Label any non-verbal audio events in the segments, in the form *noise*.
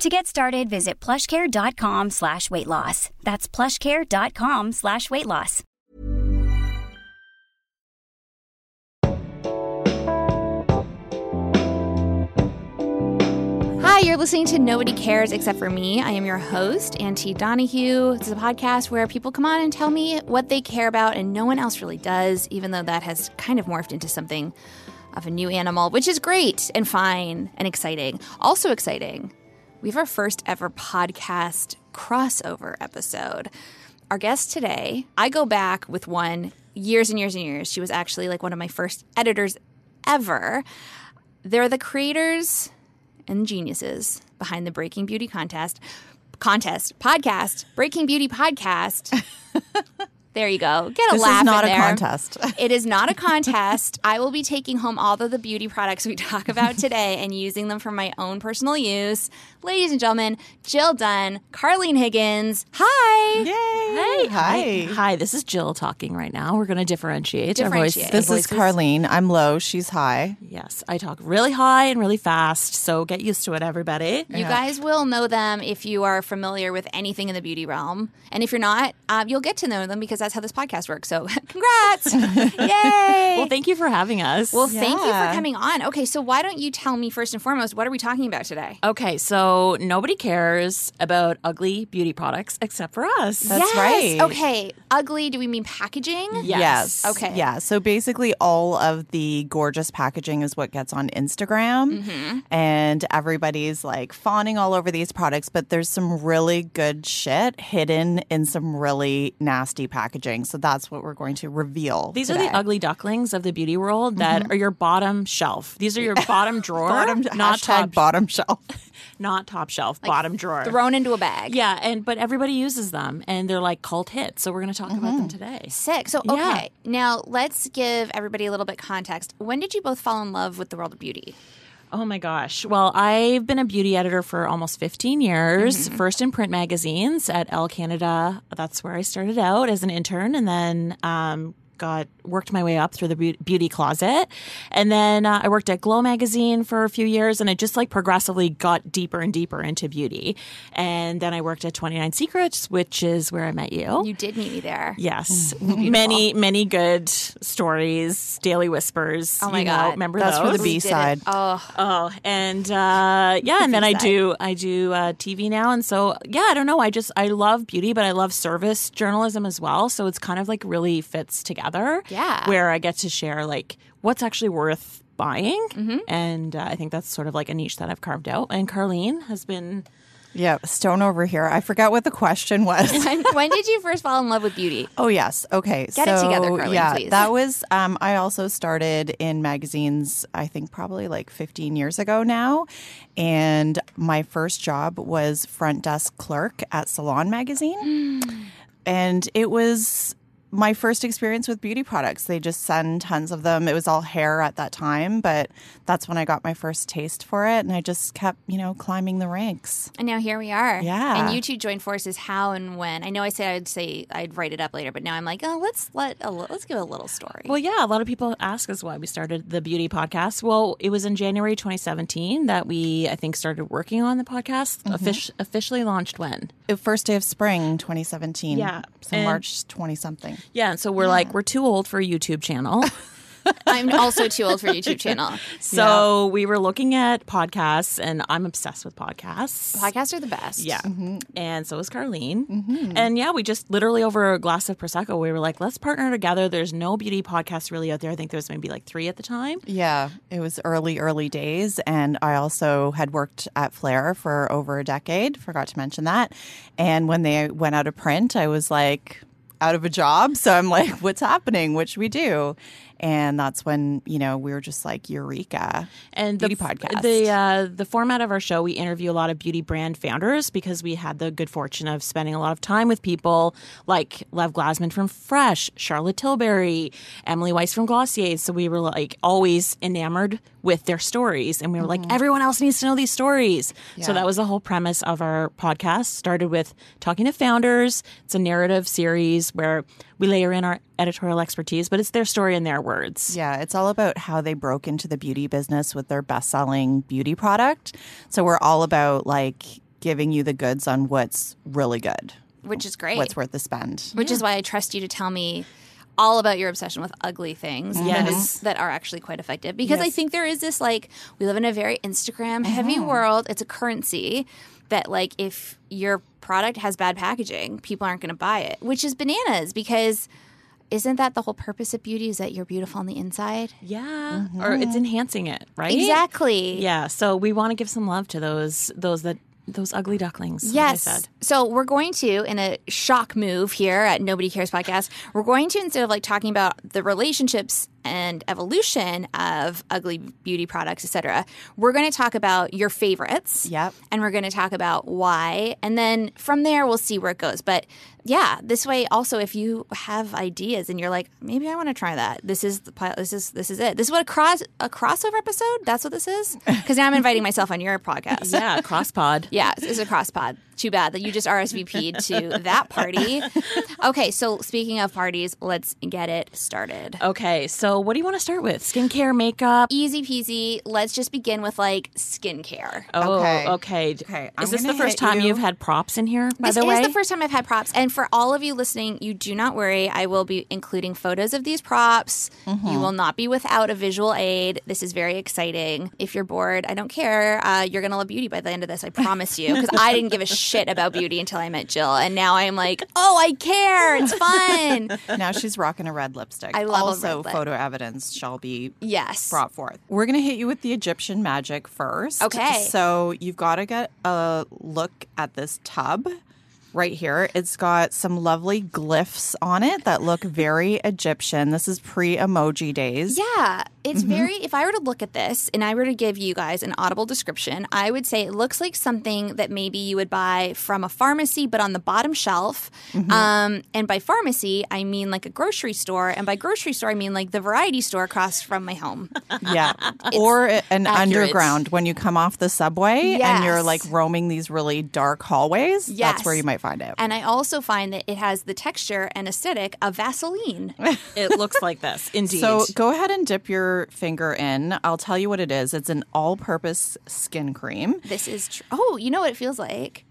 To get started, visit plushcare.com slash weight loss. That's plushcare.com slash weight loss. Hi, you're listening to Nobody Cares Except for Me. I am your host, Auntie Donahue. This is a podcast where people come on and tell me what they care about, and no one else really does, even though that has kind of morphed into something of a new animal, which is great and fine and exciting. Also exciting, we have our first ever podcast crossover episode. Our guest today, I go back with one years and years and years. She was actually like one of my first editors ever. They're the creators and geniuses behind the Breaking Beauty contest, contest, podcast, Breaking Beauty podcast. *laughs* There you go. Get a This laugh is not in a there. contest. *laughs* It is not a contest. I will be taking home all of the beauty products we *laughs* talk about today and using them for my own personal use. Ladies and gentlemen, Jill Dunn, Carlene Higgins. Hi. Yay! Hi. Hi, this is Jill talking right now. We're going to differentiate, our Differentiate. voice. This our is. Carlene. I'm low. She's high. Yes, I talk really high and really fast, so get used to it, everybody. You guys will know them if you are familiar with anything in the beauty realm. And if you're not, um, you'll get to know them because that's how this podcast works. So *laughs* congrats. Yay. Well, thank you for having us. Well, thank you for coming on. Okay, so why don't you tell me first and foremost, what are we talking about today? okay, so nobody cares about ugly beauty products except for us. That's yes. right. Okay. Ugly, do we mean packaging? Yes. Okay. Yeah. So basically, all of the gorgeous packaging is what gets on Instagram. Mm-hmm. And everybody's like fawning all over these products, but there's some really good shit hidden in some really nasty packaging. So that's what we're going to reveal. These today. are the ugly ducklings of the beauty world that mm-hmm. are your bottom shelf. These are your *laughs* bottom drawer, bottom, not top, bottom shelf. *laughs* not top shelf, bottom drawer. Thrown into a bag. yeah, and but everybody uses them, and they're like cult hits. So we're going to talk about them mm-hmm. today. Sick. So, Yeah. okay. Now, let's give everybody a little bit context. When did you both fall in love with the world of beauty? Oh my gosh. Well, I've been a beauty editor for almost 15 years, first in print magazines at Elle Canada. That's where I started out as an intern and then um, got worked my way up through the beauty closet. And then uh, I worked at Glow magazine for a few years and I just like progressively got deeper and deeper into beauty. And then I worked at 29 Secrets, which is where I met you. You did meet me there. Yes, *laughs* many many good stories, daily whispers. Oh my you know, God. remember That's those? for the B side. Oh, Oh, and uh, yeah, and then I side. do I do uh, TV now, and so yeah, I don't know. I just I love beauty, but I love service journalism as well. So it's kind of like really fits together. Yeah. where I get to share like what's actually worth buying, Mm-hmm. and uh, I think that's sort of like a niche that I've carved out. And Carlene has been Yeah. Stone over here. I forgot what the question was. *laughs* when, when did you first fall in love with beauty? Oh yes. Okay. Get it together, Carlene, yeah, please. that was. Um, I also started in magazines. I think probably like 15 years ago now, and my first job was front desk clerk at Salon Magazine, *gasps* and it was my first experience with beauty products. They just send tons of them. It was all hair at that time, but that's when I got my first taste for it, and I just kept, you know, climbing the ranks. And now here we are. Yeah. And you two joined forces. How and when? I know I said I'd say I'd write it up later, but now I'm like, oh, let's let a, let's give a little story. Well, yeah, a lot of people ask us why we started the beauty podcast. Well, it was in January 2017 that we, I think, started working on the podcast. Mm-hmm. Offic- officially launched when? The first day of spring, 2017. Yeah, so and- March 20 something. Yeah, and so we're like, we're too old for a YouTube channel. *laughs* I'm also too old for a YouTube channel. *laughs* so we were looking at podcasts, and I'm obsessed with podcasts. Podcasts are the best. Yeah. Mm-hmm. And so is Carlene. Mm-hmm. And yeah, we just literally over a glass of Prosecco, we were like, let's partner together. There's no beauty podcast really out there. I think there was maybe like three at the time. Yeah, it was early, early days. And I also had worked at Flair for over a decade, forgot to mention that. And when they went out of print, I was like, out of a job. So I'm like, what's happening? What should we do? And that's when, you know, we were just like, Eureka. and Beauty the, podcast. The uh, the format of our show, we interview a lot of beauty brand founders because we had the good fortune of spending a lot of time with people like Lev Glazman from Fresh, Charlotte Tilbury, Emily Weiss from Glossier. So we were like always enamored with their stories, and we were like, everyone else needs to know these stories. So Mm-hmm. That was the whole premise of our podcast. Started with talking to founders. It's a narrative series where we layer in our editorial expertise, but it's their story in their words. Yeah, it's all about how they broke into the beauty business with their best selling beauty product. So we're all about like giving you the goods on what's really good, which is great. what's worth the spend. which is why I trust you to tell me all about your obsession with ugly things that, Yes. is, that are actually quite effective. Because I think there is this like we live in a very Instagram heavy uh-huh. world. It's a currency that like if your product has bad packaging, people aren't going to buy it, which is bananas because isn't that the whole purpose of beauty is that you're beautiful on the inside? Yeah, mm-hmm. or it's enhancing it, right? Exactly. Yeah, so we want to give some love to those those that those ugly ducklings. like I Yes. said. So we're going to, in a shock move here at Nobody Cares Podcast, we're going to, instead of like talking about the relationships and evolution of ugly beauty products, etc., we're going to talk about your favorites. Yep. And we're going to talk about why. And then from there, we'll see where it goes. But yeah, this way also, if you have ideas and you're like, maybe I want to try that. This is the pilot. this is this is it. This is what a cross a crossover episode. That's what this is. *laughs* Because now I'm inviting myself on your podcast. Yeah, cross pod. *laughs* Yeah, it's a cross pod. Too bad that you just RSVP'd to that party. *laughs* Okay, so speaking of parties, let's get it started. Okay, so what do you want to start with? Skincare, makeup. Easy peasy. Let's just begin with like skincare. Oh, Okay. okay. Okay, Is this the first time you- you've had props in here? By This the is the first time I've had props. And for all of you listening, you do not worry. I will be including photos of these props. You will not be without a visual aid. This is very exciting. If you're bored, I don't care. Uh, you're going to love beauty by the end of this. I promise you. Because I didn't give a shit about beauty until I met Jill. And now I'm like, oh, I care. It's fun. *laughs* now she's rocking a red lipstick. I love a red lip. photo evidence shall be yes. brought forth. We're going to hit you with the Egyptian magic first. Okay. So you've got to get a look at this tub right here. It's got some lovely glyphs on it that look very Egyptian. This is pre emoji days. Yeah, it's very. If I were to look at this and I were to give you guys an audible description, I would say it looks like something that maybe you would buy from a pharmacy, but on the bottom shelf. Um, and by pharmacy, I mean like a grocery store, and by grocery store, I mean like the variety store across from my home. *laughs* Yeah. or an accurate. underground when you come off the subway and you're like roaming these really dark hallways. Yes. That's where you might find it. And I also find that it has the texture and aesthetic of Vaseline. *laughs* it looks like this. Indeed. So go ahead and dip your finger in. I'll tell you what it is. It's an all-purpose skin cream. this is tr- oh, you know what it feels like?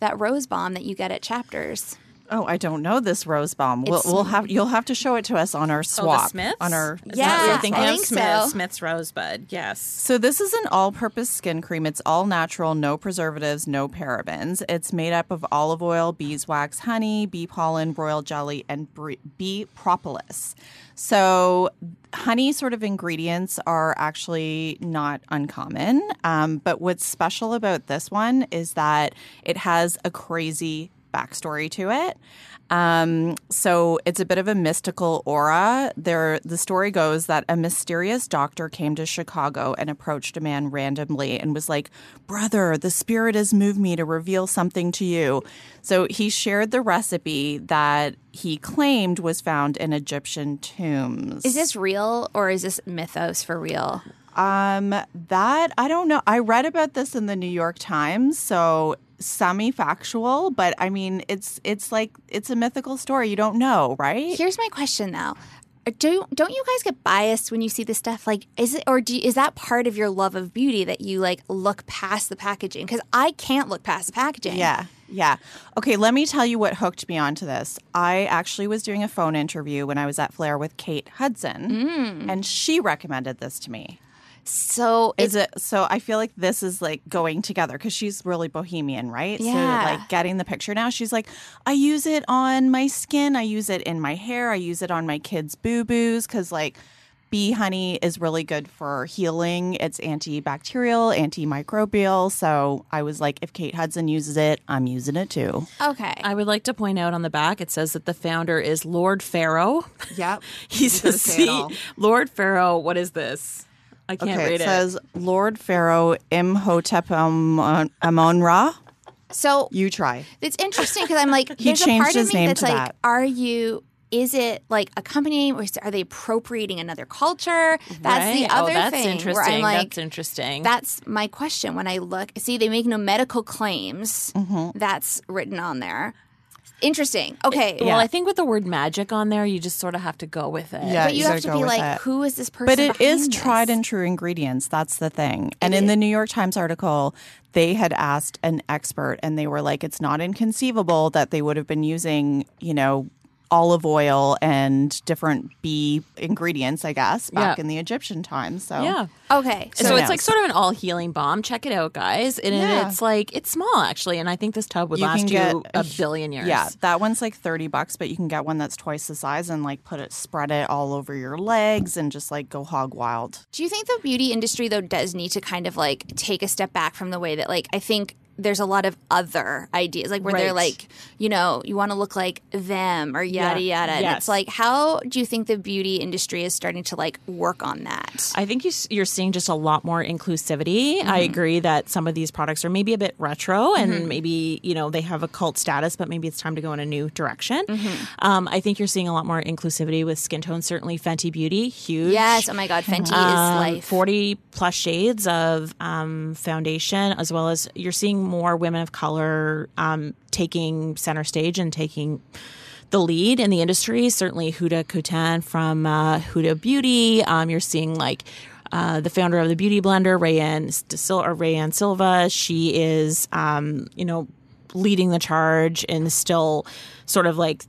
That rose balm that you get at Chapters. Oh, I don't know this rose balm. We'll, we'll have you'll have to show it to us on our Oh, swap the Smiths? on our Is Yeah, that what thinking I of? Smith, so. Smith's Rosebud. Yes. So this is an all-purpose skin cream. It's all natural, no preservatives, no parabens. It's made up of olive oil, beeswax, honey, bee pollen, royal jelly, and bee propolis. So honey sort of ingredients are actually not uncommon. Um, but what's special about this one is that it has a crazy backstory to it. Um, so it's a bit of a mystical aura. There, the story goes that a mysterious doctor came to Chicago and approached a man randomly and was like, "Brother, the spirit has moved me to reveal something to you." So he shared the recipe that he claimed was found in Egyptian tombs. Is this real or is this mythos for real? Um, that I don't know. I read about this in the New York Times, so semi-factual, but I mean, it's it's like it's a mythical story. You don't know, right? Here's my question though. Uh, do don't you guys get biased when you see this stuff? Like, is it or do, is that part of your love of beauty that you like look past the packaging? Because I can't look past the packaging. Yeah. Yeah. Okay, let me tell you what hooked me onto this. I actually was doing a phone interview when I was at Flair with Kate Hudson, mm. and she recommended this to me. So Is it so I feel like this is like going together because she's really bohemian, right? Yeah. So like getting the picture now, she's like, I use it on my skin, I use it in my hair, I use it on my kids' boo boos because like bee honey is really good for healing. It's antibacterial, antimicrobial. So I was like, if Kate Hudson uses it, I'm using it too. Okay. I would like to point out on the back it says that the founder is Lord Pharaoh. Yep. *laughs* He's a C- Lord Pharaoh. What is this? I can't Okay, read it it. says Lord Pharaoh Imhotep Amon Amon Ra. so You try. it's interesting because I'm like, *laughs* He there's a changed part of his me name that's to like, that. are you? Is it like a company or are they appropriating another culture? That's the Right? other oh, that's thing. interesting. Where I'm like, that's interesting. That's my question. When I look, see, they make no medical claims. Mm-hmm. That's written on there. Interesting. Okay. Well, I think with the word magic on there, you just sort of have to go with it. Yeah, but you, you have gotta be like, it. who is this person? But it is behind tried and true ingredients. That's the thing. And in the New York Times article, they had asked an expert, and they were like, it's not inconceivable that they would have been using, you know, olive oil and different bee ingredients, I guess, back Yeah. in the Egyptian times. So Yeah. Okay. So, So it's like sort of an all healing bomb. Check it out, guys. And Yeah. it's like it's small actually, and I think this tub would You last can you get a a- billion years. Yeah, that one's like 30 bucks, but you can get one that's twice the size and like put it, spread it all over your legs and just like go hog wild. Do you think the beauty industry though does need to kind of like take a step back from the way that like I think there's a lot of other ideas like where they're like you know you want to look like them or yada Yeah. yada and Yes. it's like how do you think the beauty industry is starting to like work on that I think you, you're seeing just a lot more inclusivity. I agree that some of these products are maybe a bit retro and maybe, you know, they have a cult status, but maybe it's time to go in a new direction. Um, I think you're seeing a lot more inclusivity with skin tone. Certainly Fenty Beauty, huge. yes oh my god fenty is Um, life 40 plus shades of um, foundation, as well as you're seeing more women of color um, taking center stage and taking the lead in the industry. Certainly, Huda Kattan from uh, Huda Beauty. Um, you're seeing like uh, the founder of the Beauty Blender, Rea Ann, Sil- or Rea Ann Silva. She is, um, you know, leading the charge and still sort of like,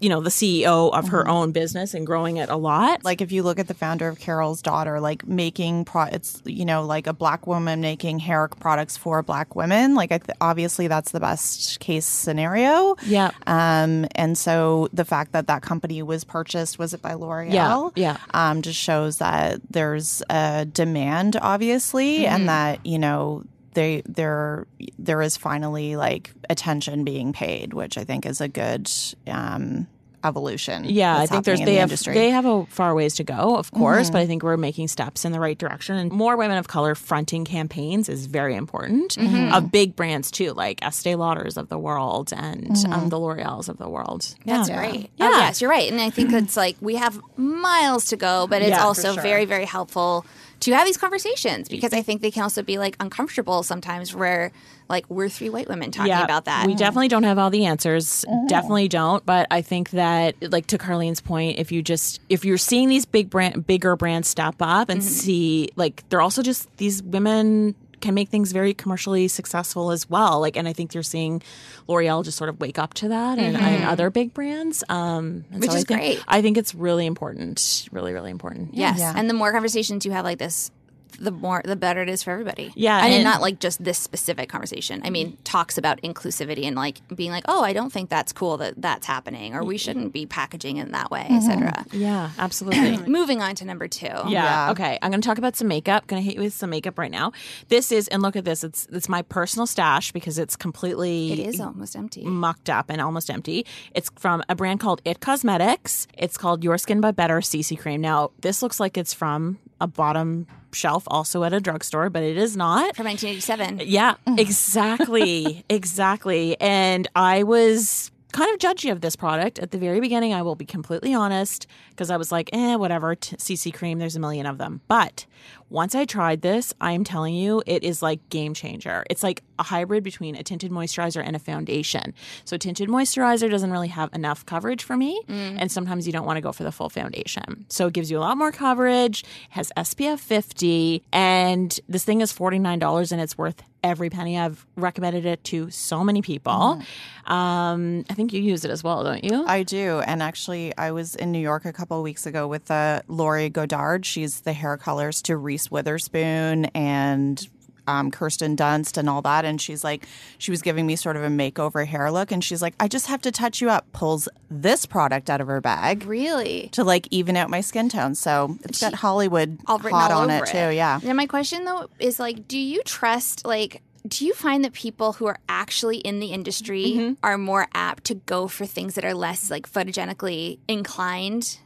you know, the CEO of her own business and growing it a lot. Like if you look at the founder of Carol's daughter, like making pro, it's you know like a black woman making hair products for black women. Like I th- obviously that's the best case scenario. Yeah. Um, and so the fact that that company was purchased was it by L'Oreal? Yeah, yeah. Um, just shows that there's a demand, obviously, Mm-hmm. and that you know they there there is finally like attention being paid, which I think is a good um evolution. Yeah, I think there's they the have industry. Mm-hmm. they have a far ways to go, of course, but I think we're making steps in the right direction. And more women of color fronting campaigns is very important. Mm-hmm. Of big brands too, like Estee Lauders of the world and Mm-hmm. um, the L'Oreals of the world. That's Yeah. great. Yeah. Oh, yes, you're right. And I think it's like we have miles to go, but it's Yeah, also sure. very, very helpful to have these conversations because I think they can also be like uncomfortable sometimes where like we're three white women talking about that. We definitely don't have all the answers. Mm-hmm. Definitely don't. But I think that, like to Carlene's point, if you just if you're seeing these big brand, bigger brands step up and Mm-hmm. see, like they're also just these women can make things very commercially successful as well. Like, and I think you're seeing L'Oreal just sort of wake up to that, and, and other big brands, um, and Mm-hmm. Which so is I think, great. I think it's really important, really, really important. Yes. Yeah. And the more conversations you have like this, the more the better it is for everybody. Yeah, I mean and- not like just this specific conversation. I mean talks about inclusivity and like being like, "Oh, I don't think that's cool that that's happening or we mm-hmm. shouldn't be packaging in that way, etc." Mm-hmm. Yeah, absolutely. *clears throat* Moving on to number 2. Yeah. Yeah. Okay. I'm going to talk about some makeup. Going to hit you with some makeup right now. This is, and look at this. It's it's my personal stash because it's completely It is almost empty. mucked up and almost empty. It's from a brand called It Cosmetics. It's called Your Skin But Better CC Cream. Now, this looks like it's from a bottom shelf, also at a drugstore, but it is not. From 1987. Yeah, exactly. *laughs* exactly. And I was kind of judgy of this product at the very beginning. I will be completely honest because I was like, eh, whatever, t- CC cream, there's a million of them. But once I tried this, I'm telling you, it is like game changer. It's like a hybrid between a tinted moisturizer and a foundation. So tinted moisturizer doesn't really have enough coverage for me, and sometimes you don't want to go for the full foundation. So it gives you a lot more coverage, has SPF 50, and this thing is $49 and it's worth every penny. I've recommended it to so many people. Um, I think you use it as well, don't you? I do. And actually, I was in New York a couple of weeks ago with uh, Lorri Goddard. She's the hair colors to Reese Witherspoon and um, Kirsten Dunst and all that. And she's like, she was giving me sort of a makeover hair look. And she's like, I just have to touch you up. Pulls this product out of her bag Really? to like even out my skin tone. So it's got Hollywood All written hot all on over it too. Yeah. Now my question though is like, do you trust like? Do you find that people who are actually in the industry Mm-hmm. are more apt to go for things that are less like photogenically inclined?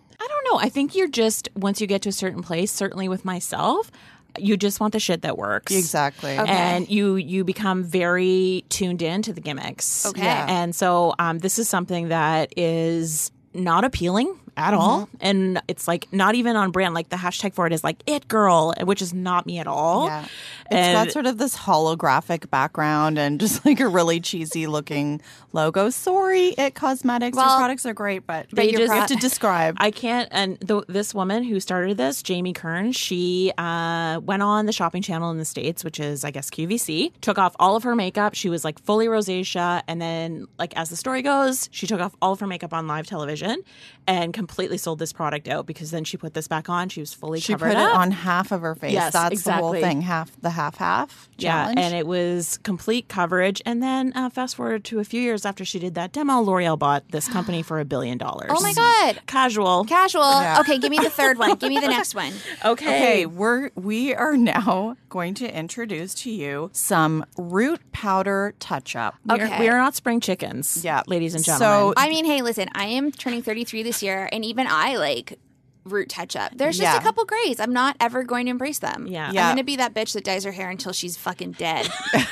I know. I think you're just once you get to a certain place, certainly with myself, you just want the shit that works. Exactly. Okay. And you you become very tuned in to the gimmicks. Okay. Yeah. And so um, this is something that is not appealing at all. Mm-hmm. And it's like not even on brand. Like the hashtag for it is like it girl, which is not me at all. Yeah. It's And- got sort of this holographic background and just like a really cheesy looking logo. Sorry, it cosmetics. Well, Your products are great, but they you just- have to describe. I can't. And th- this woman who started this, Jamie Kern, she uh, went on the shopping channel in the States, which is, I guess, QVC, took off all of her makeup. She was like fully rosacea. And then, like, as the story goes, she took off all of her makeup on live television and completely sold this product out because then she put this back on. She was fully she covered put up. it on half of her face. Yes, That's the whole exactly. thing. Half the half half. Yeah, and it was complete coverage. And then uh, fast forward to a few years after she did that demo, L'Oreal bought this company for a billion dollars. Oh my god! Casual. Casual. Okay, give me the third one. Give me the next one. *laughs* Okay, we're we are now going to introduce to you some root powder touch up. We're, Okay. we are not spring chickens, Yeah. ladies and gentlemen. So- I mean, hey, listen, I am turning 33 this year, and even I like root touch up. There's just Yeah. a couple grays. I'm not ever going to embrace them. Yeah. Yeah. I'm going to be that bitch that dyes her hair until she's fucking dead. *laughs*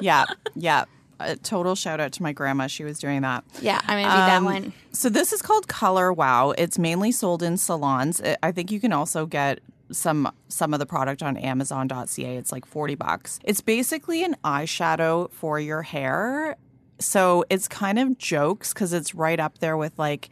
yeah, yeah. A total shout out to my grandma. She was doing that. yeah, I'm going to be that Um, one. So this is called Color Wow. It's mainly sold in salons. I- I think you can also get some some of the product on amazon.ca. It's like 40 bucks. It's basically an eyeshadow for your hair. So it's kind of jokes cuz it's right up there with like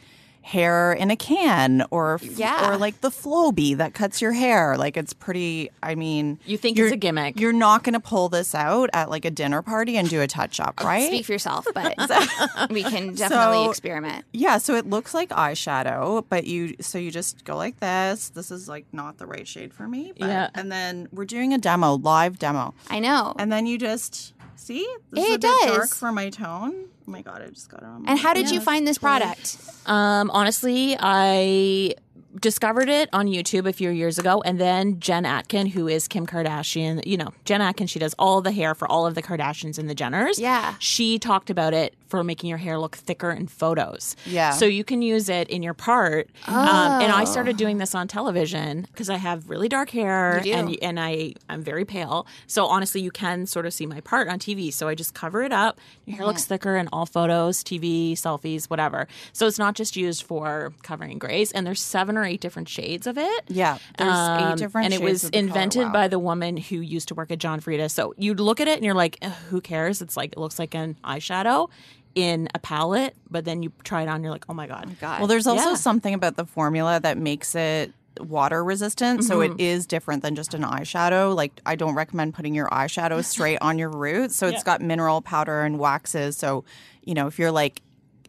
hair in a can or Yeah. or like the Flowbee that cuts your hair. Like it's pretty I mean, You think it's a gimmick. You're not going to pull this out at like a dinner party and do a touch up, oh, right? Speak for yourself, but *laughs* *laughs* we can definitely So- experiment. Yeah, so it looks like eyeshadow, but you so you just go like this. This is like not the right shade for me. But, Yeah. And then we're doing a demo, live demo. I know. And then you just see this It is a bit dark for my tone. Oh my god, I just got it on my And how did Yeah, you find this product? Um, honestly, I discovered it on YouTube a few years ago, and then Jen Atkin, who is Kim Kardashian, you know, Jen Atkin, she does all the hair for all of the Kardashians and the Jenners. Yeah. She talked about it for making your hair look thicker in photos. Yeah. So you can use it in your part. Um, and I started doing this on television because I have really dark hair and and I I'm very pale. So honestly, you can sort of see my part on TV. So I just cover it up. Your hair looks thicker in all photos, TV, selfies, whatever. So it's not just used for covering grays. And there's seven or eight different shades of it. Yeah, there's Um, eight different and it shades was of the color invented wow. by the woman who used to work at John Frieda. So you look at it and you're like, who cares? It's like it looks like an eyeshadow in a palette, but then you try it on, you're like, oh my god, God. Well, there's also Yeah. something about the formula that makes it water resistant, so Mm-hmm. it is different than just an eyeshadow. Like I don't recommend putting your eyeshadow *laughs* straight on your root. So it's got mineral powder and waxes. So, you know, if you're like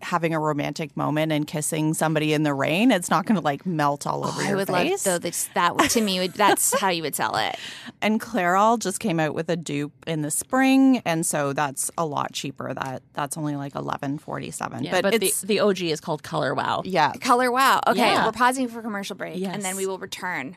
having a romantic moment and kissing somebody in the rain, it's not going to like melt all over Oh, I would face. love though. That to me, would, that's *laughs* how you would sell it. And Clairol just came out with a dupe in the spring, and so that's a lot cheaper. That that's only like eleven forty seven. Yeah, but, the, it's the OG is called Color Wow. yeah, Color Wow. Okay, Yeah. we're pausing for commercial break, Yes. and then we will return.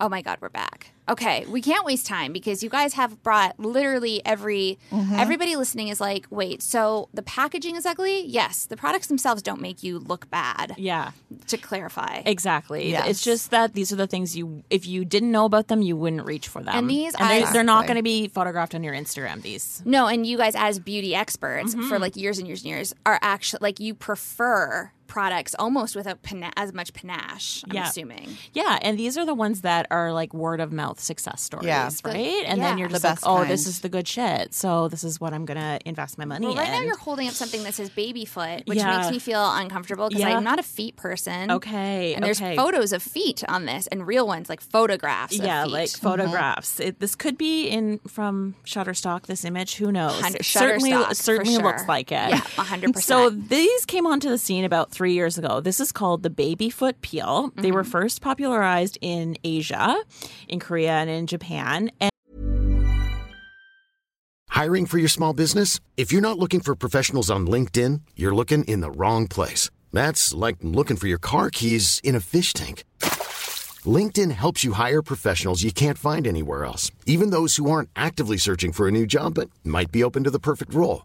Oh my God, we're back. Okay, we can't waste time because you guys have brought literally every Mm-hmm. everybody listening is like, wait, so the packaging is ugly? Yes, the products themselves don't make you look bad. Yeah, To clarify, exactly. Yes. It's just that these are the things you, if you didn't know about them, you wouldn't reach for them. And these and they, I- they're not going to be photographed on your Instagram. These. no, and you guys as beauty experts Mm-hmm. for like years and years and years are actually like you prefer products almost without pana- as much panache. I'm Yeah. assuming. Yeah, and these are the ones that are like word of mouth success stories, Yeah. right? And yeah. then you're The just like, best oh, kind. this is the good shit. So this is what I'm gonna invest my money Well, right in. now you're holding up something that says baby foot, which Yeah. makes me feel uncomfortable because Yeah. I'm not a feet person. Okay, And there's okay. photos of feet on this and real ones, like photographs of yeah, feet. like mm-hmm. photographs. It, this could be in from Shutterstock. This image, who knows? Hun- It certainly, Shutterstock, for certainly sure. looks like it. Yeah, 100%. So these came onto the scene about three three years ago. This is called the baby foot peel. They were mm-hmm. first popularized in Asia, in Korea, and in Japan. And Hiring for your small business? If you're not looking for professionals on LinkedIn, you're looking in the wrong place. That's like looking for your car keys in a fish tank. LinkedIn helps you hire professionals you can't find anywhere else, even those who aren't actively searching for a new job but might be open to the perfect role.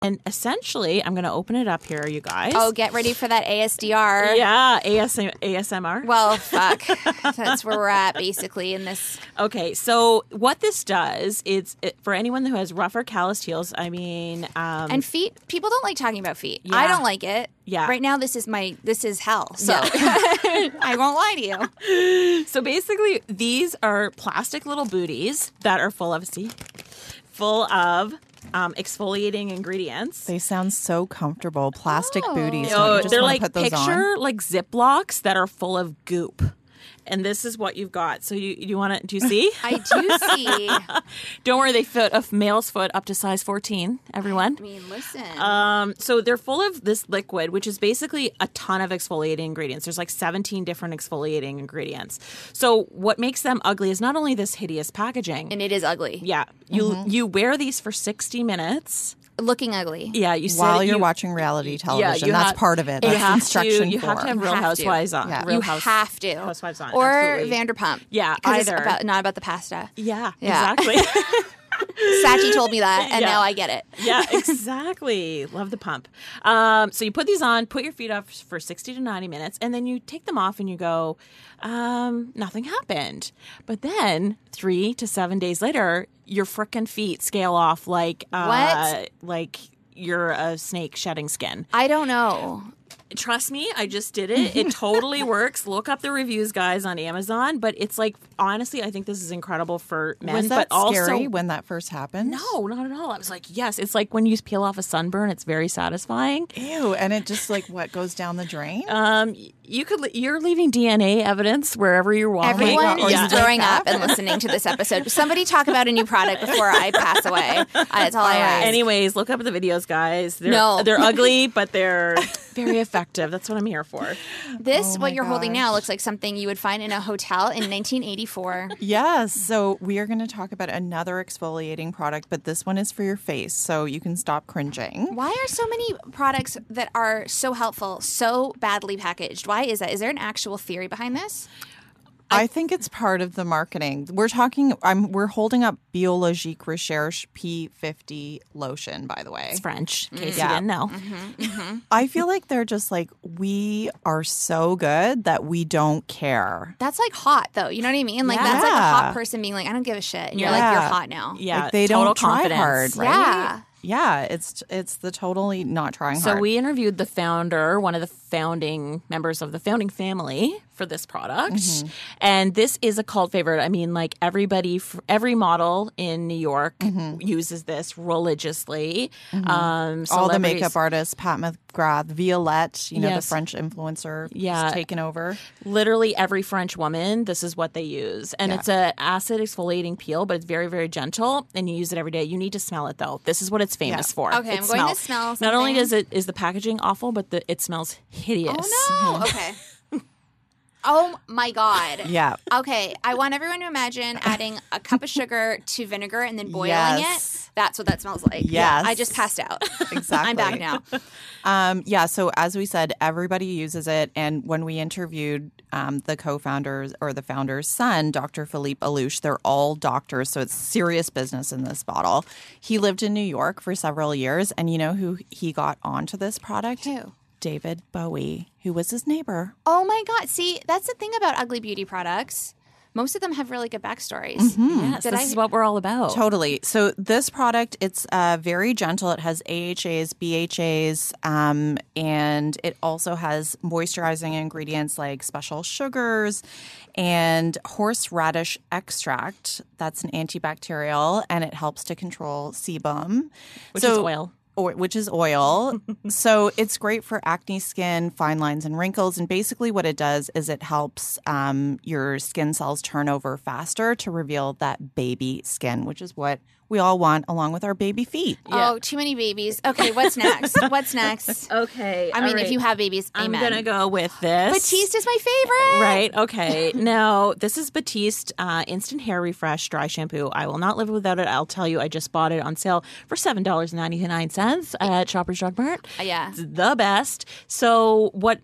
And essentially, I'm going to open it up here, you guys. Oh, get ready for that ASDR. yeah, ASM- ASMR. Well, fuck. *laughs* That's where we're at basically in this. Okay, so what this does is it, for anyone who has rough or calloused heels. I mean, um, And feet, people don't like talking about feet. I don't like it. Yeah. Right now, this is my this is hell. So *laughs* I won't lie to you. *laughs* so basically, these are plastic little booties that are full of see, full of um, exfoliating ingredients. They sound so comfortable. Plastic booties. Don't Oh, just they're like picture on? like Ziplocs that are full of goop. And this is what you've got. So you you want to do you see? *laughs* I do see. *laughs* Don't worry, they fit a male's foot up to size 14, everyone. I mean, listen. Um, so they're full of this liquid, which is basically a ton of exfoliating ingredients. There's like 17 different exfoliating ingredients. So what makes them ugly is not only this hideous packaging. and it is ugly. yeah, you Mm-hmm. you wear these for 60 minutes. Looking ugly. Yeah, you sit- While you're you- watching reality television, you that's have- part of it. You That's have instruction to, you have for. to have Real Have to. Housewives on. Yeah. Real You House- have to. Housewives on. Or absolutely. Vanderpump. Yeah, 'Cause it's either. about, not about the pasta. Yeah, Yeah. exactly. *laughs* Sachi told me that, and Yeah. now I get it. yeah, *laughs* exactly. Love the pump. Um, so you put these on, put your feet up for 60 to 90 minutes, and then you take them off and you go, um, nothing happened. But then three to seven days later, your frickin' feet scale off like, uh, What? like you're a snake shedding skin. I don't know. Trust me, I just did it. It totally *laughs* works. Look up the reviews, guys, on Amazon. But it's like, honestly, I think this is incredible for men. Was that but also, scary when that first happened? no, not at all. I was like, yes. It's like when you peel off a sunburn. It's very satisfying. Ew, and it just like what goes down the drain? Um, you could. You're leaving DNA evidence wherever you're walking. Everyone or is you throwing up up. and listening to this episode. Somebody talk about a new product before I pass away. *laughs* Uh, That's all I ask. Anyways, look up the videos, guys. They're, No. they're ugly, but they're *laughs* very effective. That's what I'm here for. This, Oh what you're holding now, looks like something you would find in a hotel in 1984. Yes. So we are going to talk about another exfoliating product, but this one is for your face, so you can stop cringing. Why are so many products that are so helpful so badly packaged? Why is that? Is there an actual theory behind this? I think it's part of the marketing. We're talking. I'm. We're holding up Biologique Recherche P50 lotion. By the way, It's French, in mm-hmm. case Yeah. you didn't know. Mm-hmm. Mm-hmm. I feel like they're just like we are so good that we don't care. That's like hot, though. You know what I mean? Like that's like a hot person being like, "I don't give a shit," and you're like, "You're hot now." Yeah, like they total don't try confidence. hard, right? Yeah. Yeah, it's it's the totally not trying So hard. we interviewed the founder, one of the founding members of the founding family for this product, Mm-hmm. and this is a cult favorite. I mean, like everybody, every model in New York uses this religiously. Um, Mm-hmm. all the makeup artists, Pat McGrath, Violette, you know, the French influencer, Yeah. has taken over. literally every French woman, this is what they use. And Yeah. it's an acid exfoliating peel, but it's very, very gentle and you use it every day. You need to smell it though. This is what it's famous Yeah. for. Okay, It I'm going to smells- smell Not only does it is the packaging awful, but the, it smells hideous. Oh no. *laughs* Okay. Oh my god. Yeah. Okay, I want everyone to imagine *laughs* adding a cup of sugar to vinegar and then boiling Yes. it. That's what that smells like. Yeah, Yes. I just passed out. *laughs* Exactly. I'm back now. Um, yeah. So as we said, everybody uses it. And when we interviewed um, the co-founders or the founder's son, Dr. Philippe Allouche, they're all doctors, so it's serious business in this bottle. He lived in New York for several years, and you know who he got onto this product? Who? David Bowie, who was his neighbor. Oh my god. See, that's the thing about ugly beauty products. Most of them have really good backstories. Yes, Did this I- is what we're all about. Totally. So this product, it's uh, very gentle. It has AHAs, BHAs, um, and it also has moisturizing ingredients like special sugars and horseradish extract. That's an antibacterial, and it helps to control sebum, Which So- is oil. Which is oil. *laughs* so it's great for acne skin, fine lines, and wrinkles. And basically, what it does is it helps um, your skin cells turn over faster to reveal that baby skin, which is what we all want, along with our baby feet. Oh, too many babies. Okay, what's *laughs* next? what's next? Okay. I mean, if you have babies, I'm gonna go with this. Batiste is my favorite. Right. Okay. *laughs* now, this is Batiste uh, Instant Hair Refresh Dry Shampoo. I will not live without it. I'll tell you, I just bought it on sale for $7.99 at Shoppers Drug Mart. Uh, yeah. It's the best. So, what.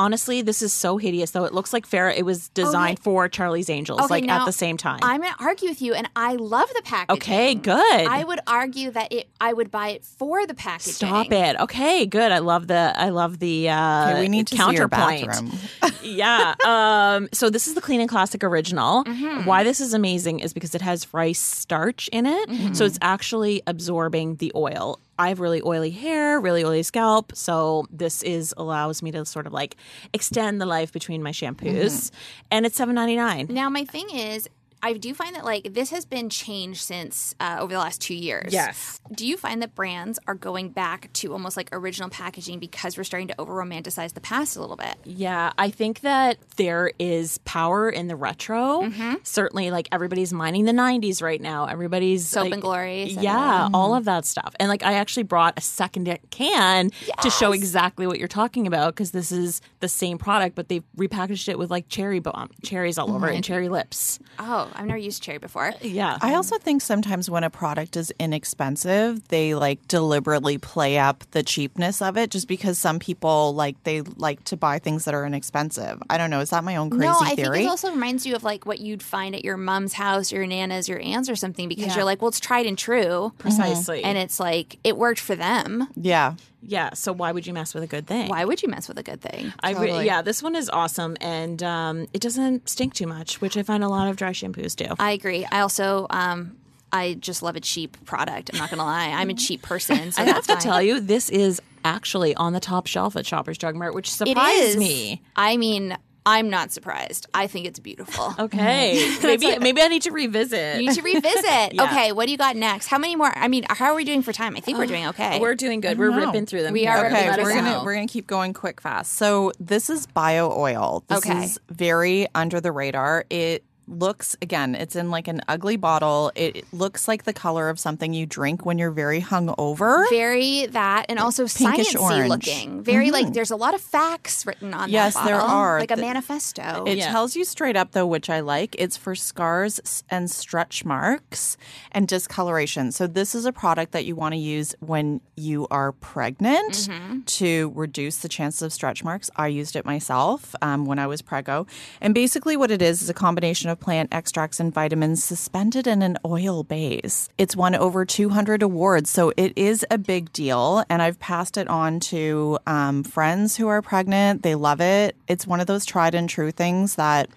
Honestly, this is so hideous. Though it looks like Farrah, it was designed Okay. for Charlie's Angels, Okay, like now, at the same time. I'm going to argue with you, and I love the packaging. okay, good. I would argue that it. I would buy it for the packaging. Stop it. Okay, good. I love the I love the uh Okay, we need to see your counterpoint. *laughs* *laughs* yeah. Um so this is the Clean and Classic original. Mm-hmm. Why this is amazing is because it has rice starch in it. Mm-hmm. So it's actually absorbing the oil. I have really oily hair, really oily scalp, so this is allows me to sort of like extend the life between my shampoos. Mm-hmm. And it's seven ninety nine. Now, my thing is, I do find that like this has been changed since uh, over the last two years. Yes. Do you find that brands are going back to almost like original packaging because we're starting to over romanticize the past a little bit? Yeah, I think that there is power in the retro. Mm-hmm. Certainly, like everybody's mining the '90s right now. Everybody's Soap like, and Glory. Yeah, all of that stuff. And like, I actually brought a second can to show exactly what you're talking about because this is the same product, but they've repackaged it with like cherry bomb, cherries all over it, and cherry lips. Oh, I've never used cherry before. Uh, yeah, I also think sometimes when a product is inexpensive, they like deliberately play up the cheapness of it just because some people like they like to buy things that are inexpensive. I don't know. Is that my own crazy no, I theory? think it also reminds you of like what you'd find at your mom's house, your nana's, your aunt's, or something because you're like, well, it's tried and true, precisely. and it's like it worked for them. yeah. Yeah. So why would you mess with a good thing? Why would you mess with a good thing? I re- yeah, this one is awesome, and um, it doesn't stink too much, which I find a lot of dry shampoos do. I agree. I also, um, I just love a cheap product. I'm not gonna lie. I'm a cheap person, so *laughs* I have to why. tell you, this is actually on the top shelf at Shoppers Drug Mart, which surprised me. I mean, I'm not surprised. I think it's beautiful. *laughs* Okay, *laughs* maybe maybe I need to revisit. You need to revisit. *laughs* Yeah. Okay, what do you got next? How many more? I mean, how are we doing for time? I think we're doing *gasps* okay. We're doing good. We're know. ripping through them. We here. are Okay, Let we're gonna know. we're gonna keep going quick fast. So this is bio oil. This Okay. is very under the radar. It looks again, it's in like an ugly bottle. It looks like the color of something you drink when you're very hungover. very that, and also Pinkish sciencey orange. looking. Very like there's a lot of facts written on Yes, that there are. like a The- manifesto. It Yeah. tells you straight up though, which I like. It's for scars and stretch marks and discoloration. So this is a product that you want to use when you are pregnant Mm-hmm. to reduce the chances of stretch marks. I used it myself um, when I was preggo, and basically what it is is a combination of plant extracts and vitamins suspended in an oil base. It's won over 200 awards, so it is a big deal. And I've passed it on to um, friends who are pregnant. They love it. It's one of those tried and true things that,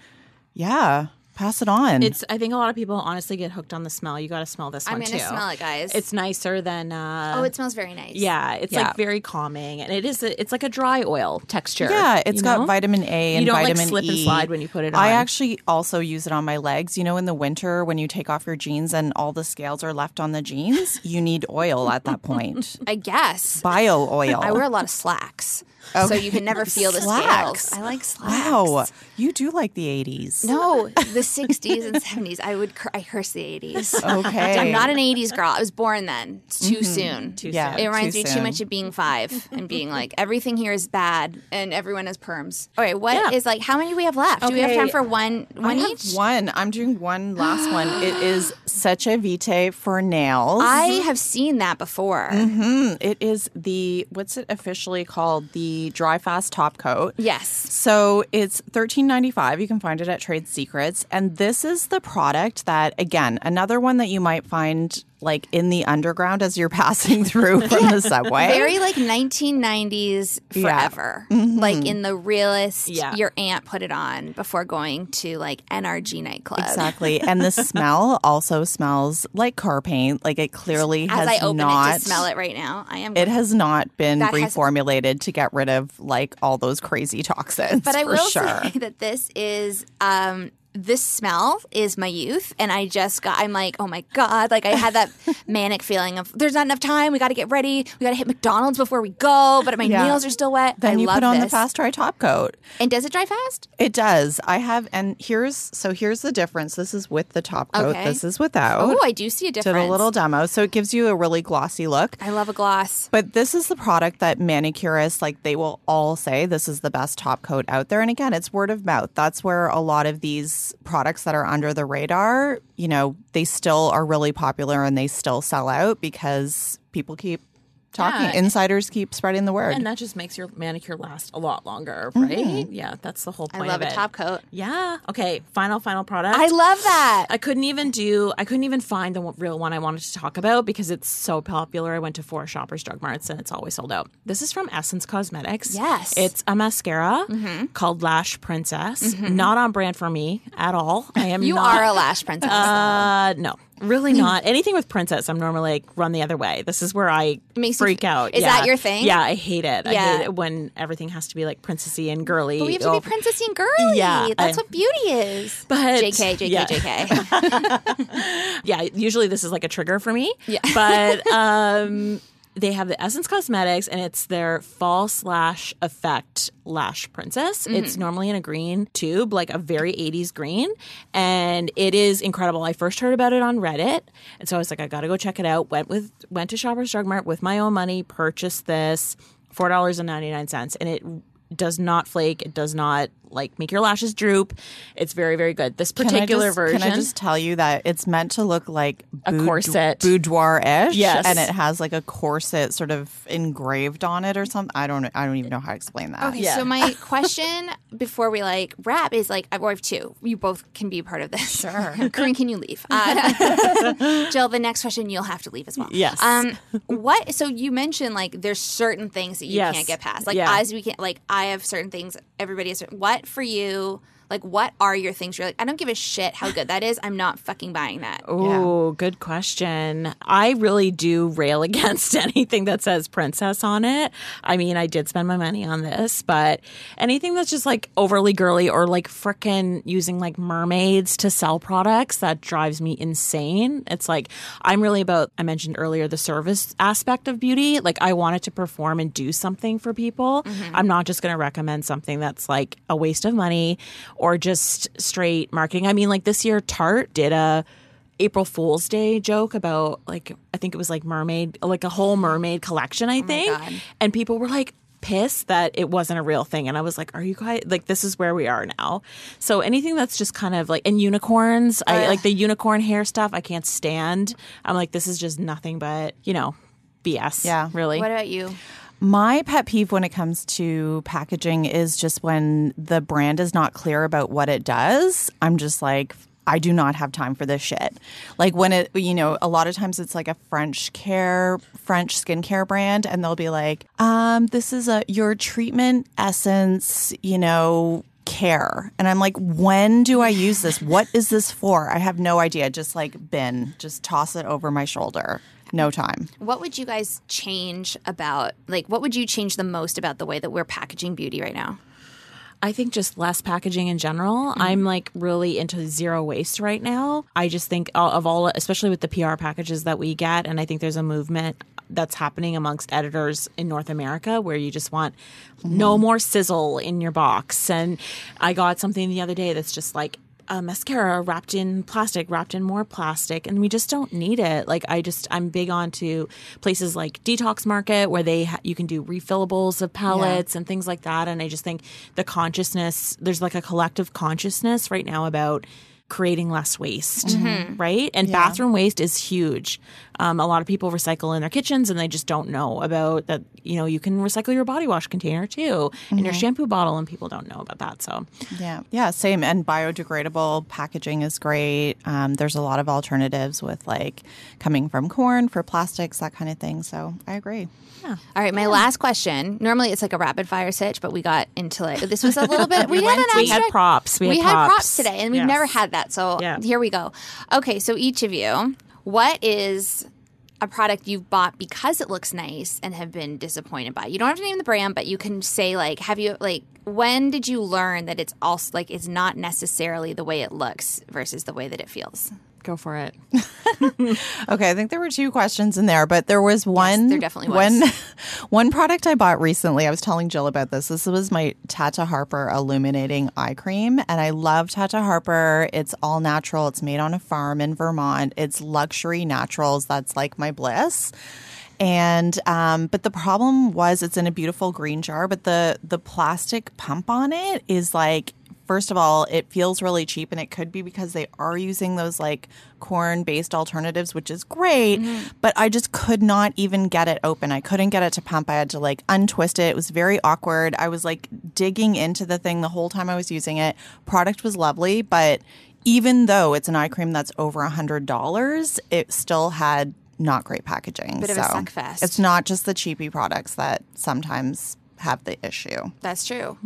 yeah, pass it on. It's. I think a lot of people honestly get hooked on the smell. You got to smell this I'm one gonna too. smell it, guys. It's nicer than. Uh, oh, it smells very nice. yeah, it's Yeah. like very calming, and it is. A, it's like a dry oil texture. yeah, it's you got know? vitamin A and You don't, like, vitamin slip E. and slide when you put it I actually also use it on my legs. You know, in the winter when you take off your jeans and all the scales are left on the jeans, you need oil at that point. *laughs* I guess. Bio oil. I wear a lot of slacks, so you can never feel the Slacks. scales. I like slacks. Wow, you do like the 80s. No, the 60s and 70s. I would. Cur- I curse the 80s. *laughs* Okay. I'm not an 80s girl. I was born then. It's too soon. Too Yeah. soon. It reminds too me too much of being five and being like *laughs* everything here is bad and everyone has perms. All right, what is Yeah. like? How many do we have left? Do we have time for one? I One have each? one. I'm doing one last one. It *gasps* is Seche Vite for nails. I have seen that before. Mm, It is the what's it officially called? The Dry Fast Top Coat. Yes. So it's thirteen ninety five. You can find it at Trade Secrets, and this is the product that again another one that you might find like in the underground as you're *laughs* passing through from the subway. Very like 1990s Yeah. forever. Like in the realest, Yeah. your aunt put it on before going to like NRG nightclub. Exactly, and the *laughs* smell also smells like car paint. Like it clearly As has I open not. it to smell it right now, I am. It has not been That has- reformulated to get rid of like all those crazy toxins. but I for will sure. say *laughs* that this is um, this smell is my youth, and I just got. I'm like, oh my god! Like I had that *laughs* manic feeling of there's not enough time. We got to get ready. We got to hit McDonald's before we go. But my Yeah. nails are still wet. Then I you put on the fast dry top coat. And does it dry fast? It does. I have, and here's so here's the difference. This is with the top coat. Okay. This is without. Oh, I do see a difference. Did a little demo, so it gives you a really glossy look. I love a gloss. But this is the product that manicurists like they will all say this is the best top coat out there. And again, it's word of mouth. That's where a lot of these products that are under the radar, you know, they still are really popular and they still sell out because people keep talking. Yeah. Insiders keep spreading the word. And that just makes your manicure last a lot longer, right? Mm-hmm. Yeah, that's the whole point. I love of a top coat. Yeah. Okay. Final, final product. I love that. I couldn't even do. I couldn't even find the real one I wanted to talk about because it's so popular. I went to four Shoppers Drug Marts and it's always sold out. This is from Essence Cosmetics. Yes. it's a mascara mm-hmm. called Lash Princess. Mm-hmm. Not on brand for me at all. I am. *laughs* you not, are a lash princess. Uh, no, really not. Anything with princess, I'm normally like run the other way. This is where I Makes you freak f- out. Is Yeah. that your thing? Yeah, I hate it. I Yeah. hate it when everything has to be like princessy and girly. but we have to Oh. be princessy and girly. Yeah, That's I- what beauty is. But- JK, JK, yeah. JK. *laughs* *laughs* yeah, usually this is like a trigger for me. Yeah. But *laughs* um they have the Essence Cosmetics and it's their false lash effect lash princess. Mm-hmm. It's normally in a green tube, like a very 80s green. And it is incredible. I first heard about it on Reddit. And so I was like, I gotta go check it out. Went with went to Shoppers Drug Mart with my own money, purchased this, four dollars and ninety nine cents. And it does not flake. It does not like make your lashes droop. It's very, very good. This Can particular just- version. Can I just tell you that it's meant to look like A corset. boudoir-ish, Yes. and it has like a corset sort of engraved on it or something. I don't, I don't even know how to explain that. Okay, Yeah. so my *laughs* question before we like wrap is like, or I have two. You both can be a part of this. Sure. *laughs* Corinne, can you leave? *laughs* Uh, Jill, the next question you'll have to leave as well. Yes. Um, what? So you mentioned like there's certain things that you Yes. can't get past. Like Yeah. as we can, like I have certain things. Everybody has. certain- What for you? Like what are your things? You're like, I don't give a shit how good that is. I'm not fucking buying that. Oh, good question. I really do rail *laughs* against anything that says princess on it. I mean, I did spend my money on this, but anything that's just like overly girly or like frickin' using like mermaids to sell products, that drives me insane. It's like, I'm really about, I mentioned earlier, the service aspect of beauty. Like, I wanted to perform and do something for people. Mm-hmm. I'm not just going to recommend something that's like a waste of money or just straight marketing. I mean, like this year, Tarte did a, April Fool's Day joke about like I think it was like mermaid like a whole mermaid collection I oh think God. and people were like pissed that it wasn't a real thing and I was like are you guys like this is where we are now so anything that's just kind of like and unicorns I like the unicorn hair stuff I can't stand I'm like this is just nothing but you know BS Yeah. really What about you? My pet peeve when it comes to packaging is just when the brand is not clear about what it does. I'm just like, I do not have time for this shit. Like when it, you know, a lot of times it's like a French care, French skincare brand, and they'll be like, um, this is a your treatment essence, you know, care. And I'm like, when do I use this? What is this for? I have no idea. Just like bin, just toss it over my shoulder. No time. What would you guys change about like what would you change the most about the way that we're packaging beauty right now? I think just less packaging in general. Mm-hmm. I'm like really into zero waste right now. I just think of all, especially with the PR packages that we get, and I think there's a movement that's happening amongst editors in North America where you just want mm-hmm. no more sizzle in your box. And I got something the other day that's just like a mascara wrapped in plastic, wrapped in more plastic, and we just don't need it. Like I just, I'm big on to places like Detox Market where they ha- you can do refillables of palettes and things like that. And I just think the consciousness, there's like a collective consciousness right now about creating less waste, right? And bathroom waste is huge. Um, a lot of people recycle in their kitchens and they just don't know about that. You know, you can recycle your body wash container too, and your shampoo bottle, and people don't know about that. So Yeah, yeah, same. And biodegradable packaging is great. Um, there's a lot of alternatives with like coming from corn for plastics, that kind of thing. So I agree. Yeah. All right, my last question. Normally it's like a rapid fire sitch, but we got into it. This was a little bit. *laughs* We, had an we had props. We, We, had, had props. props today, and we've Yes. never had that. So Yeah. here we go. Okay, so each of you, what is a product you've bought because it looks nice and have been disappointed by? You don't have to name the brand, but you can say like, have you like when did you learn that it's also like it's not necessarily the way it looks versus the way that it feels? Go for it. *laughs* Okay, I think there were two questions in there, but there was one. there definitely was. One, *laughs* one product I bought recently. I was telling Jill about this. This was my Tata Harper illuminating eye cream, and I love Tata Harper. It's all natural. It's made on a farm in Vermont. It's luxury naturals. That's like my bliss. And um, but the problem was it's in a beautiful green jar, but the the plastic pump on it is like first of all, it feels really cheap, and it could be because they are using those like corn based alternatives, which is great. Mm-hmm. But I just could not even get it open. I couldn't get it to pump. I had to like untwist it. It was very awkward. I was like digging into the thing the whole time I was using it. Product was lovely, but even though it's an eye cream that's over a hundred dollars, it still had not great packaging. Bit of a suckfest. It's not just the cheapy products that sometimes have the issue. That's true.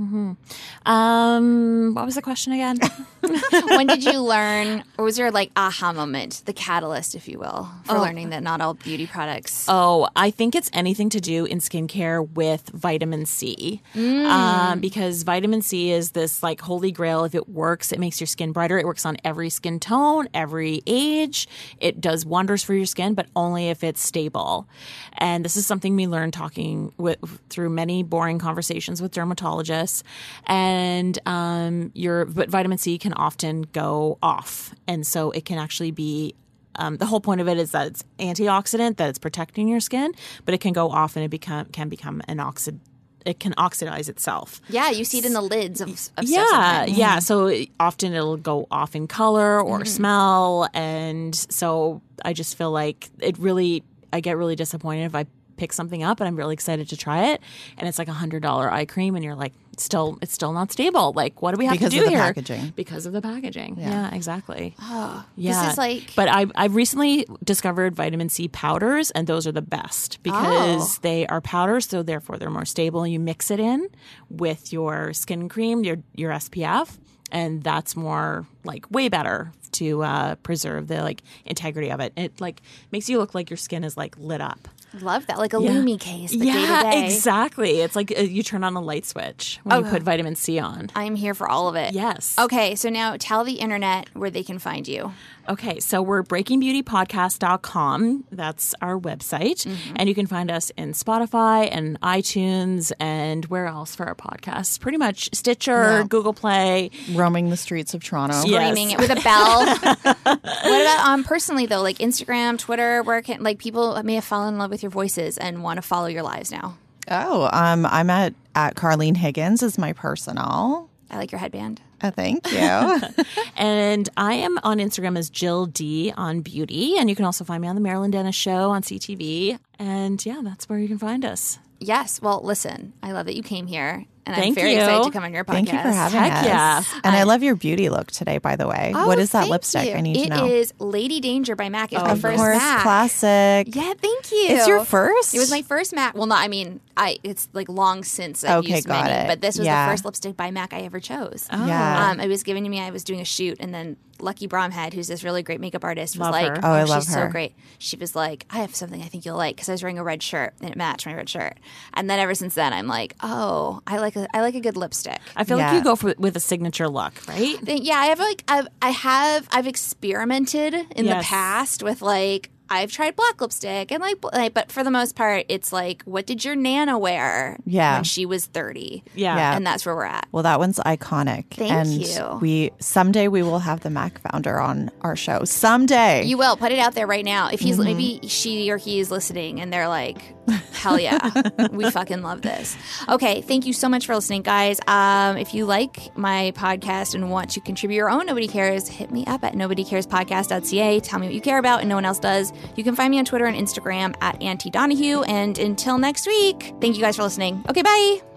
Um, what was the question again? *laughs* when did you learn, or was there like aha moment, the catalyst, if you will, for learning that not all beauty products? Oh, I think it's anything to do in skincare with vitamin C. Um, because vitamin C is this like holy grail. If it works, it makes your skin brighter. It works on every skin tone, every age. It does wonders for your skin, but only if it's stable. And this is something we learned talking with through many boring conversations with dermatologists. And um, your but vitamin C can often go off, and so it can actually be um, the whole point of it is that it's antioxidant, that it's protecting your skin, but it can go off and it become can become an oxid. It can oxidize itself. yeah, you see it in the lids of, of Yeah, yeah. So it- often it'll go off in color or smell, and so I just feel like it really. I get really disappointed if I pick something up and I'm really excited to try it, and it's like a hundred dollar eye cream, and you're like, still, it's still not stable. Like, what do we have Because to of do the here? packaging. Because of the packaging. Yeah, exactly. *gasps* This Yeah. is like But I I've recently discovered vitamin C powders, and those are the best because Oh. they are powders, so therefore they're more stable. And you mix it in with your skin cream, your your SPF, and that's more like way better to uh, preserve the like integrity of it. It like makes you look like your skin is like lit up. Love that, like a Yeah. Lumi case, but day yeah, to day. exactly. It's like uh, you turn on a light switch when you put vitamin C on. I'm here for all of it. Yes. Okay, so now tell the internet where they can find you. Okay, so we're breakingbeautypodcast.com. That's our website. Mm-hmm. And you can find us in Spotify and iTunes and where else for our podcast? Pretty much Stitcher, Google Play. Roaming the streets of Toronto. Yeah. Screaming it with a bell. *laughs* what about um personally though, like Instagram, Twitter, where can like people may have fallen in love with your voices and want to follow your lives now? Oh, um, I'm at at Carlene Higgins is my personal. I like your headband. Uh, thank you. *laughs* *laughs* And I am on Instagram as Jill Dunn beauty. And you can also find me on the Marilyn Denis show on CTV. And yeah, that's where you can find us. Yes. Well, listen, I love that you came here, and I'm Thank very you. excited to come on your podcast. Thank you for having Heck us. yeah. And I, love your beauty look today, by the way. Oh, what is that lipstick? you. I need It to know. is Lady Danger by MAC. It's my of first course, MAC. classic. Yeah, thank you. It's your first? It was my first MAC. Well, not. I mean, I. It's like long since I've Okay, used got many, it. but this was Yeah. the first lipstick by MAC I ever chose. Yeah. Um, it was given to me. I was doing a shoot, and then Lucky Bromhead, who's this really great makeup artist, was Love like, her. Oh, I oh, love she's her. so great." She was like, "I have something I think you'll like," because I was wearing a red shirt and it matched my red shirt. And then ever since then, I'm like, "Oh, I like a I like a good lipstick." I feel Yeah. like you go for, with a signature look, right? Yeah, I have like I've I have I've experimented in the past with like I've tried black lipstick and like, like but for the most part it's like what did your nana wear Yeah. when she was 30 Yeah. Yeah. and that's where we're at Well, that one's iconic. Thank and you. We someday we will have the Mac founder on our show. Someday. you will put it out there right now if Mm-hmm. he's maybe she or he is listening and they're like hell yeah *laughs* we fucking love this okay thank you so much for listening guys um, if you like my podcast and want to contribute your own nobody cares hit me up at nobodycarespodcast.ca tell me what you care about and no one else does you can find me on twitter and instagram at auntie donahue. And until next week thank you guys for listening. Okay bye